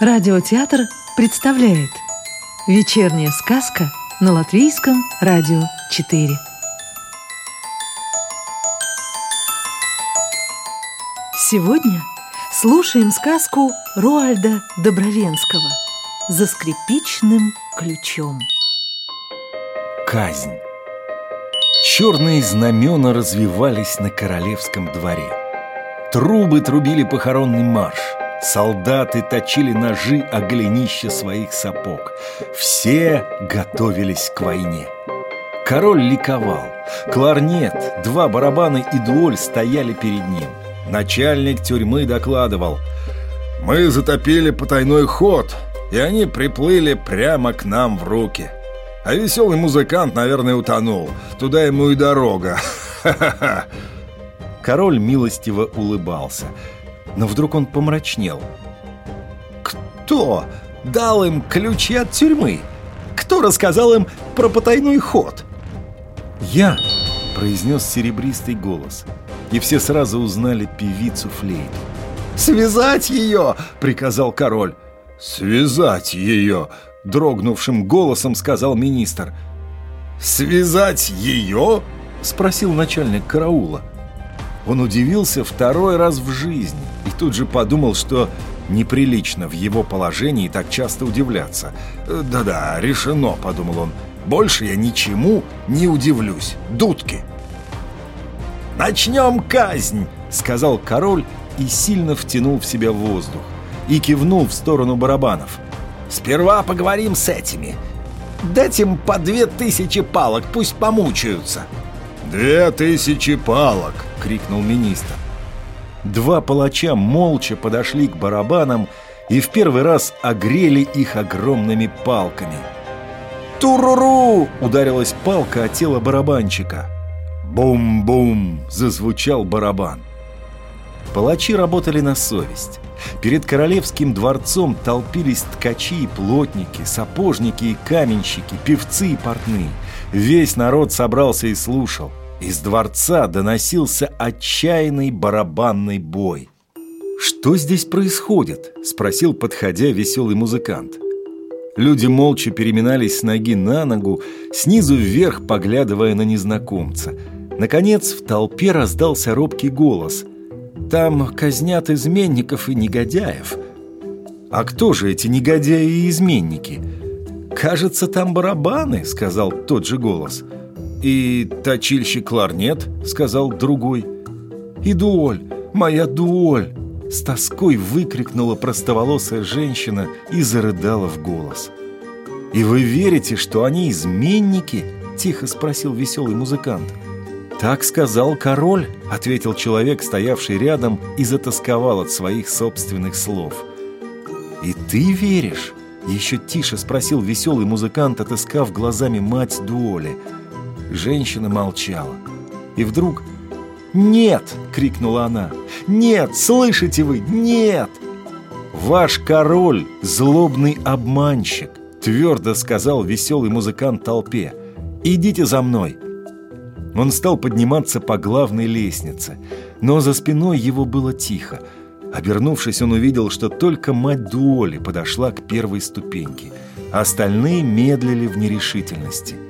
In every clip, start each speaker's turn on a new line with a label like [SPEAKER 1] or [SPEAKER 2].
[SPEAKER 1] Радиотеатр представляет Вечерняя сказка на Латвийском радио 4 Сегодня слушаем сказку Руальда Добровенского «За скрипичным ключом»
[SPEAKER 2] Казнь. Черные знамена развивались на королевском дворе. Трубы трубили похоронный марш Солдаты точили ножи о голенища своих сапог. Все готовились к войне. Король ликовал. Кларнет, два барабана и дуоль стояли перед ним. Начальник тюрьмы докладывал. «Мы затопили потайной ход, и они приплыли прямо к нам в руки. А веселый музыкант, наверное, утонул. Туда ему и дорога. Ха-ха-ха!» Король милостиво улыбался – но вдруг он помрачнел. «Кто дал им ключи от тюрьмы? Кто рассказал им про потайной ход?» «Я!» — произнес серебристый голос, и все сразу узнали певицу флейту. «Связать ее!» — приказал король. «Связать ее!» — дрогнувшим голосом сказал министр. «Связать ее?» — спросил начальник караула. Он удивился второй раз в жизни тут же подумал, что неприлично в его положении так часто удивляться. «Да-да, решено», — подумал он. «Больше я ничему не удивлюсь. Дудки!» «Начнем казнь!» — сказал король и сильно втянул в себя воздух. И кивнул в сторону барабанов. «Сперва поговорим с этими. Дать им по две тысячи палок, пусть помучаются». «Две тысячи палок!» — крикнул министр. Два палача молча подошли к барабанам и в первый раз огрели их огромными палками. «Туруру!» — ударилась палка о тело барабанчика. «Бум-бум!» — зазвучал барабан. Палачи работали на совесть. Перед королевским дворцом толпились ткачи и плотники, сапожники и каменщики, певцы и портные. Весь народ собрался и слушал. Из дворца доносился отчаянный барабанный бой. «Что здесь происходит?» – спросил, подходя веселый музыкант. Люди молча переминались с ноги на ногу, снизу вверх поглядывая на незнакомца. Наконец в толпе раздался робкий голос. «Там казнят изменников и негодяев». «А кто же эти негодяи и изменники?» «Кажется, там барабаны», — сказал тот же голос. «И точильщик кларнет», — сказал другой. «И дуоль, моя дуоль!» С тоской выкрикнула простоволосая женщина и зарыдала в голос. «И вы верите, что они изменники?» — тихо спросил веселый музыкант. «Так сказал король», — ответил человек, стоявший рядом, и затасковал от своих собственных слов. «И ты веришь?» — еще тише спросил веселый музыкант, отыскав глазами мать Дуоли — Женщина молчала. И вдруг «Нет!» — крикнула она. «Нет! Слышите вы? Нет!» «Ваш король — злобный обманщик!» — твердо сказал веселый музыкант толпе. «Идите за мной!» Он стал подниматься по главной лестнице, но за спиной его было тихо. Обернувшись, он увидел, что только мать Дуоли подошла к первой ступеньке, остальные медлили в нерешительности —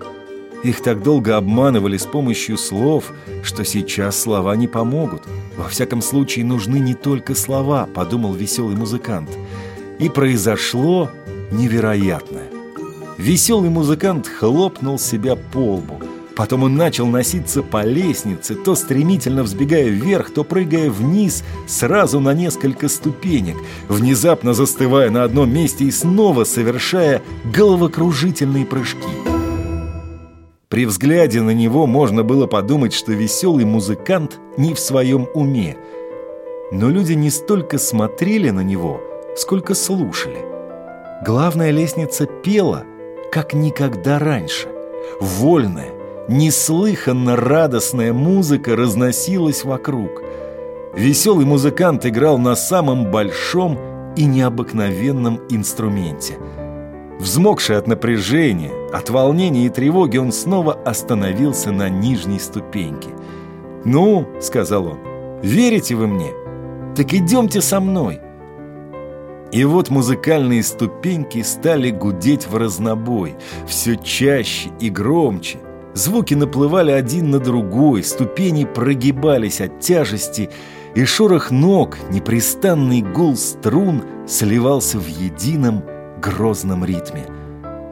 [SPEAKER 2] их так долго обманывали с помощью слов, что сейчас слова не помогут. Во всяком случае, нужны не только слова, подумал веселый музыкант. И произошло невероятное. Веселый музыкант хлопнул себя по лбу. Потом он начал носиться по лестнице, то стремительно взбегая вверх, то прыгая вниз, сразу на несколько ступенек, внезапно застывая на одном месте и снова совершая головокружительные прыжки. При взгляде на него можно было подумать, что веселый музыкант не в своем уме. Но люди не столько смотрели на него, сколько слушали. Главная лестница пела, как никогда раньше. Вольная, неслыханно радостная музыка разносилась вокруг. Веселый музыкант играл на самом большом и необыкновенном инструменте – Взмокший от напряжения, от волнения и тревоги, он снова остановился на нижней ступеньке. «Ну», — сказал он, — «верите вы мне? Так идемте со мной». И вот музыкальные ступеньки стали гудеть в разнобой, все чаще и громче. Звуки наплывали один на другой, ступени прогибались от тяжести, и шорох ног, непрестанный гул струн сливался в едином грозном ритме.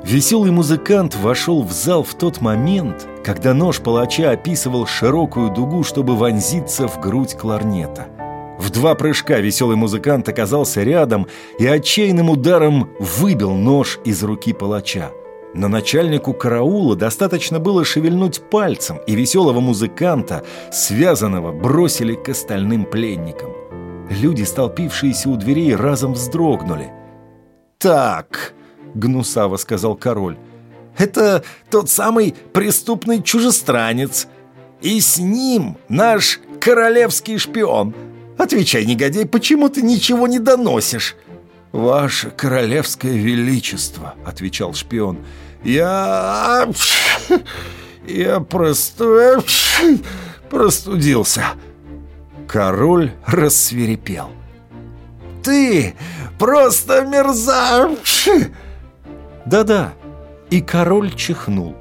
[SPEAKER 2] Веселый музыкант вошел в зал в тот момент, когда нож палача описывал широкую дугу, чтобы вонзиться в грудь кларнета. В два прыжка веселый музыкант оказался рядом и отчаянным ударом выбил нож из руки палача. Но начальнику караула достаточно было шевельнуть пальцем, и веселого музыканта, связанного, бросили к остальным пленникам. Люди, столпившиеся у дверей, разом вздрогнули. «Так», — гнусаво сказал король, — «это тот самый преступный чужестранец, и с ним наш королевский шпион». Отвечай, негодяй, почему ты ничего не доносишь?» «Ваше королевское величество», — отвечал шпион, — «я... я просто... простудился». Король рассверепел. «Ты просто мерзавец!» Да-да, и король чихнул.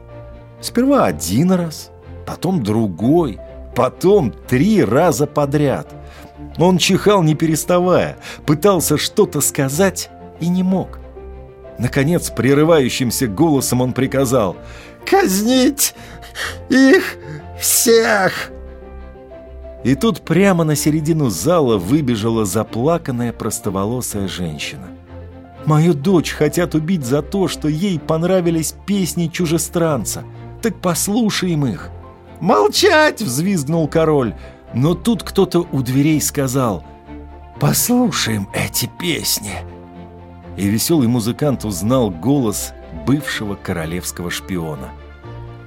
[SPEAKER 2] Сперва один раз, потом другой, потом три раза подряд — он чихал не переставая, пытался что-то сказать и не мог. Наконец, прерывающимся голосом он приказал «Казнить их всех!» И тут прямо на середину зала выбежала заплаканная простоволосая женщина. «Мою дочь хотят убить за то, что ей понравились песни чужестранца. Так послушаем их!» «Молчать!» — взвизгнул король. Но тут кто-то у дверей сказал «Послушаем эти песни». И веселый музыкант узнал голос бывшего королевского шпиона.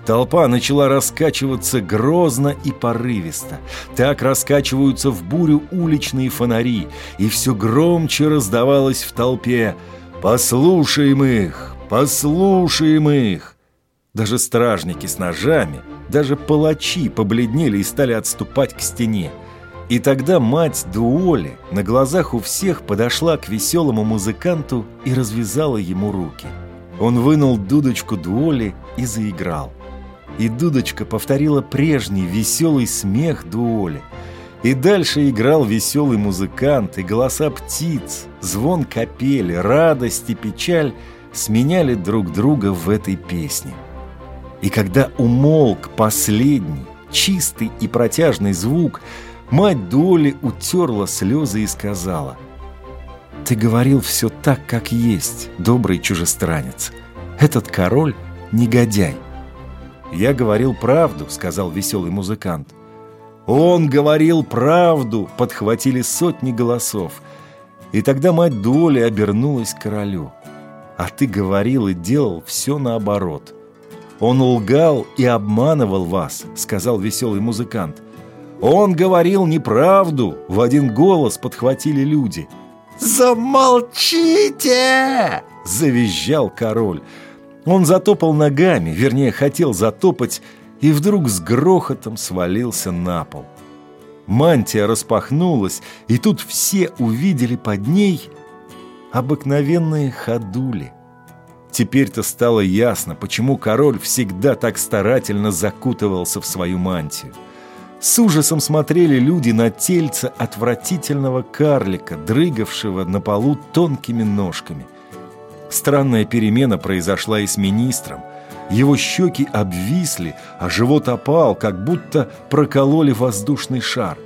[SPEAKER 2] Толпа начала раскачиваться грозно и порывисто. Так раскачиваются в бурю уличные фонари, и все громче раздавалось в толпе «Послушаем их! Послушаем их!» Даже стражники с ножами – даже палачи побледнели и стали отступать к стене. И тогда мать Дуоли на глазах у всех подошла к веселому музыканту и развязала ему руки. Он вынул дудочку Дуоли и заиграл. И дудочка повторила прежний веселый смех Дуоли. И дальше играл веселый музыкант, и голоса птиц, звон капели, радость и печаль сменяли друг друга в этой песне. И когда умолк последний, чистый и протяжный звук, мать Доли утерла слезы и сказала, «Ты говорил все так, как есть, добрый чужестранец. Этот король — негодяй». «Я говорил правду», — сказал веселый музыкант. «Он говорил правду!» — подхватили сотни голосов. И тогда мать Доли обернулась к королю. «А ты говорил и делал все наоборот». «Он лгал и обманывал вас», — сказал веселый музыкант. «Он говорил неправду», — в один голос подхватили люди. «Замолчите!» — завизжал король. Он затопал ногами, вернее, хотел затопать, и вдруг с грохотом свалился на пол. Мантия распахнулась, и тут все увидели под ней обыкновенные ходули. Теперь-то стало ясно, почему король всегда так старательно закутывался в свою мантию. С ужасом смотрели люди на тельце отвратительного карлика, дрыгавшего на полу тонкими ножками. Странная перемена произошла и с министром. Его щеки обвисли, а живот опал, как будто прокололи воздушный шар.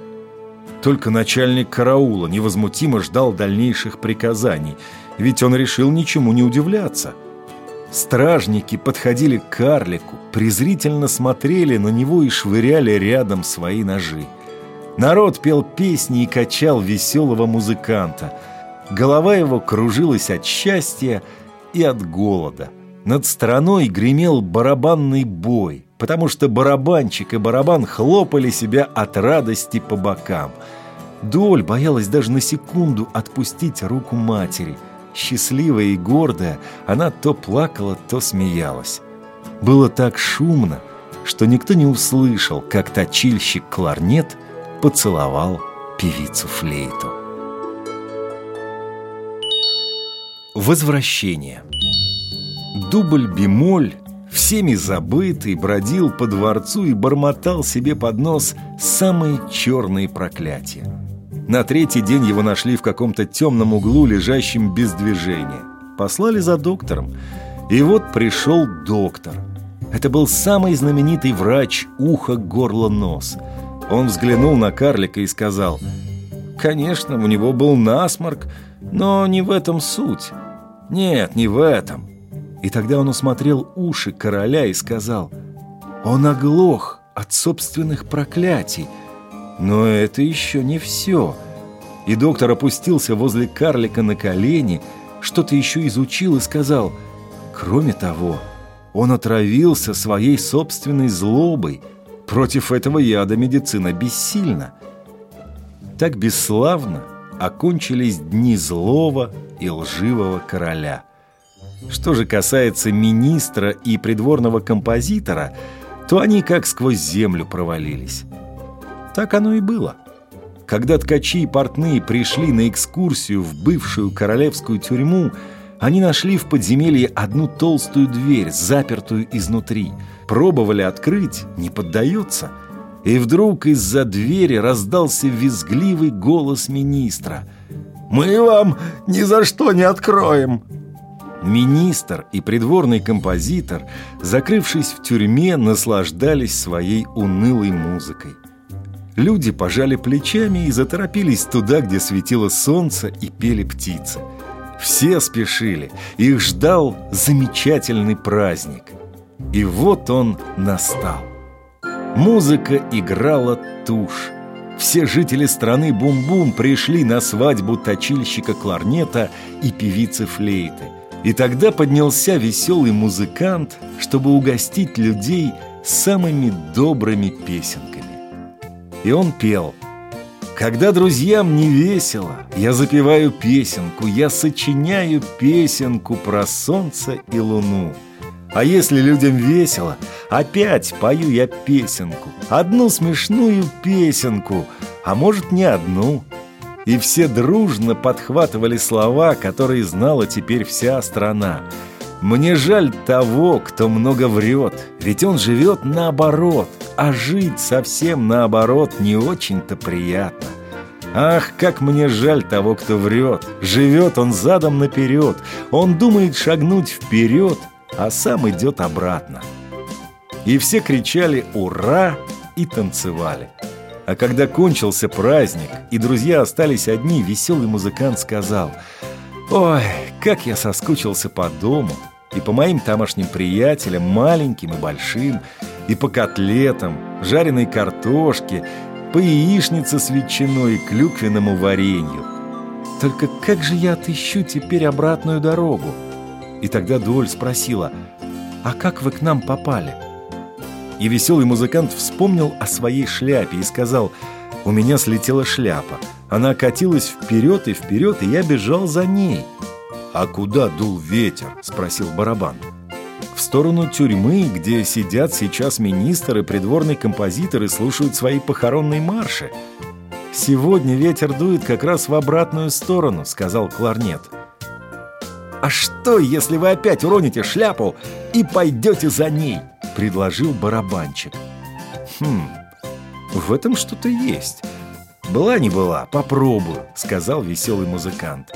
[SPEAKER 2] Только начальник караула невозмутимо ждал дальнейших приказаний, ведь он решил ничему не удивляться – Стражники подходили к карлику, презрительно смотрели на него и швыряли рядом свои ножи. Народ пел песни и качал веселого музыканта. Голова его кружилась от счастья и от голода. Над страной гремел барабанный бой, потому что барабанчик и барабан хлопали себя от радости по бокам. Доль боялась даже на секунду отпустить руку матери – Счастливая и гордая, она то плакала, то смеялась. Было так шумно, что никто не услышал, как точильщик кларнет поцеловал певицу флейту. Возвращение Дубль-бемоль, всеми забытый, бродил по дворцу и бормотал себе под нос самые черные проклятия. На третий день его нашли в каком-то темном углу, лежащем без движения. Послали за доктором. И вот пришел доктор. Это был самый знаменитый врач ухо, горло, нос. Он взглянул на карлика и сказал, «Конечно, у него был насморк, но не в этом суть. Нет, не в этом. И тогда он осмотрел уши короля и сказал, «Он оглох от собственных проклятий, но это еще не все». И доктор опустился возле карлика на колени, что-то еще изучил и сказал, «Кроме того, он отравился своей собственной злобой. Против этого яда медицина бессильна». Так бесславно окончились дни злого и лживого короля. Что же касается министра и придворного композитора, то они как сквозь землю провалились. Так оно и было. Когда ткачи и портные пришли на экскурсию в бывшую королевскую тюрьму, они нашли в подземелье одну толстую дверь, запертую изнутри. Пробовали открыть, не поддается – и вдруг из-за двери раздался визгливый голос министра. «Мы вам ни за что не откроем!» Министр и придворный композитор, закрывшись в тюрьме, наслаждались своей унылой музыкой. Люди пожали плечами и заторопились туда, где светило солнце и пели птицы. Все спешили, их ждал замечательный праздник. И вот он настал. Музыка играла тушь. Все жители страны Бум-Бум пришли на свадьбу точильщика кларнета и певицы флейты. И тогда поднялся веселый музыкант, чтобы угостить людей самыми добрыми песенками. И он пел «Когда друзьям не весело, я запеваю песенку, я сочиняю песенку про солнце и луну». А если людям весело, опять пою я песенку, одну смешную песенку, а может не одну. И все дружно подхватывали слова, которые знала теперь вся страна. Мне жаль того, кто много врет, ведь он живет наоборот, а жить совсем наоборот не очень-то приятно. Ах, как мне жаль того, кто врет. Живет он задом наперед. Он думает шагнуть вперед, а сам идет обратно. И все кричали «Ура!» и танцевали. А когда кончился праздник, и друзья остались одни, веселый музыкант сказал «Ой, как я соскучился по дому, и по моим тамошним приятелям, маленьким и большим, и по котлетам, жареной картошке, по яичнице с ветчиной и клюквенному варенью. Только как же я отыщу теперь обратную дорогу?» И тогда Дуоль спросила, «А как вы к нам попали?» И веселый музыкант вспомнил о своей шляпе и сказал, «У меня слетела шляпа. Она катилась вперед и вперед, и я бежал за ней». «А куда дул ветер?» – спросил барабан. «В сторону тюрьмы, где сидят сейчас министр и придворный композитор и слушают свои похоронные марши». «Сегодня ветер дует как раз в обратную сторону», – сказал кларнет. «А что, если вы опять уроните шляпу и пойдете за ней?» – предложил барабанчик. «Хм, в этом что-то есть. Была не была, попробую», – сказал веселый музыкант.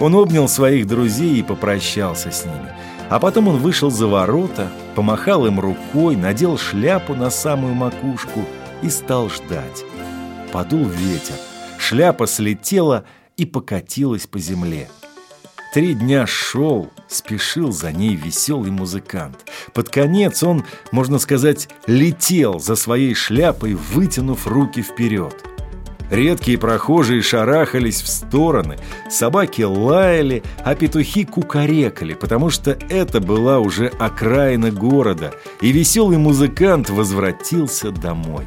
[SPEAKER 2] Он обнял своих друзей и попрощался с ними. А потом он вышел за ворота, помахал им рукой, надел шляпу на самую макушку и стал ждать. Подул ветер, шляпа слетела и покатилась по земле. Три дня шел, спешил за ней веселый музыкант. Под конец он, можно сказать, летел за своей шляпой, вытянув руки вперед. Редкие прохожие шарахались в стороны, собаки лаяли, а петухи кукарекали, потому что это была уже окраина города, и веселый музыкант возвратился домой.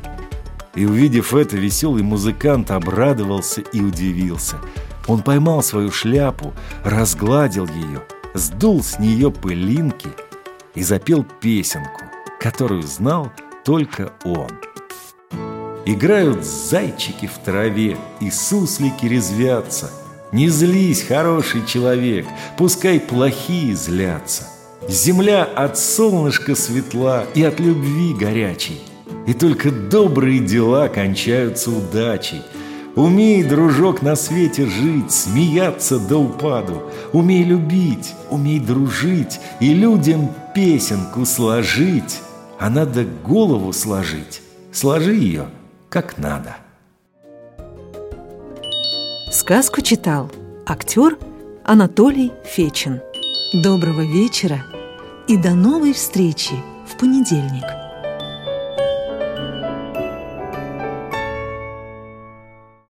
[SPEAKER 2] И увидев это, веселый музыкант обрадовался и удивился – он поймал свою шляпу, разгладил ее, сдул с нее пылинки и запел песенку, которую знал только он. Играют зайчики в траве, и суслики резвятся. Не злись, хороший человек, пускай плохие злятся. Земля от солнышка светла и от любви горячей. И только добрые дела кончаются удачей. Умей, дружок, на свете жить, смеяться до упаду. Умей любить, умей дружить и людям песенку сложить. А надо голову сложить. Сложи ее, как надо.
[SPEAKER 1] Сказку читал актер Анатолий Фечин. Доброго вечера и до новой встречи в понедельник.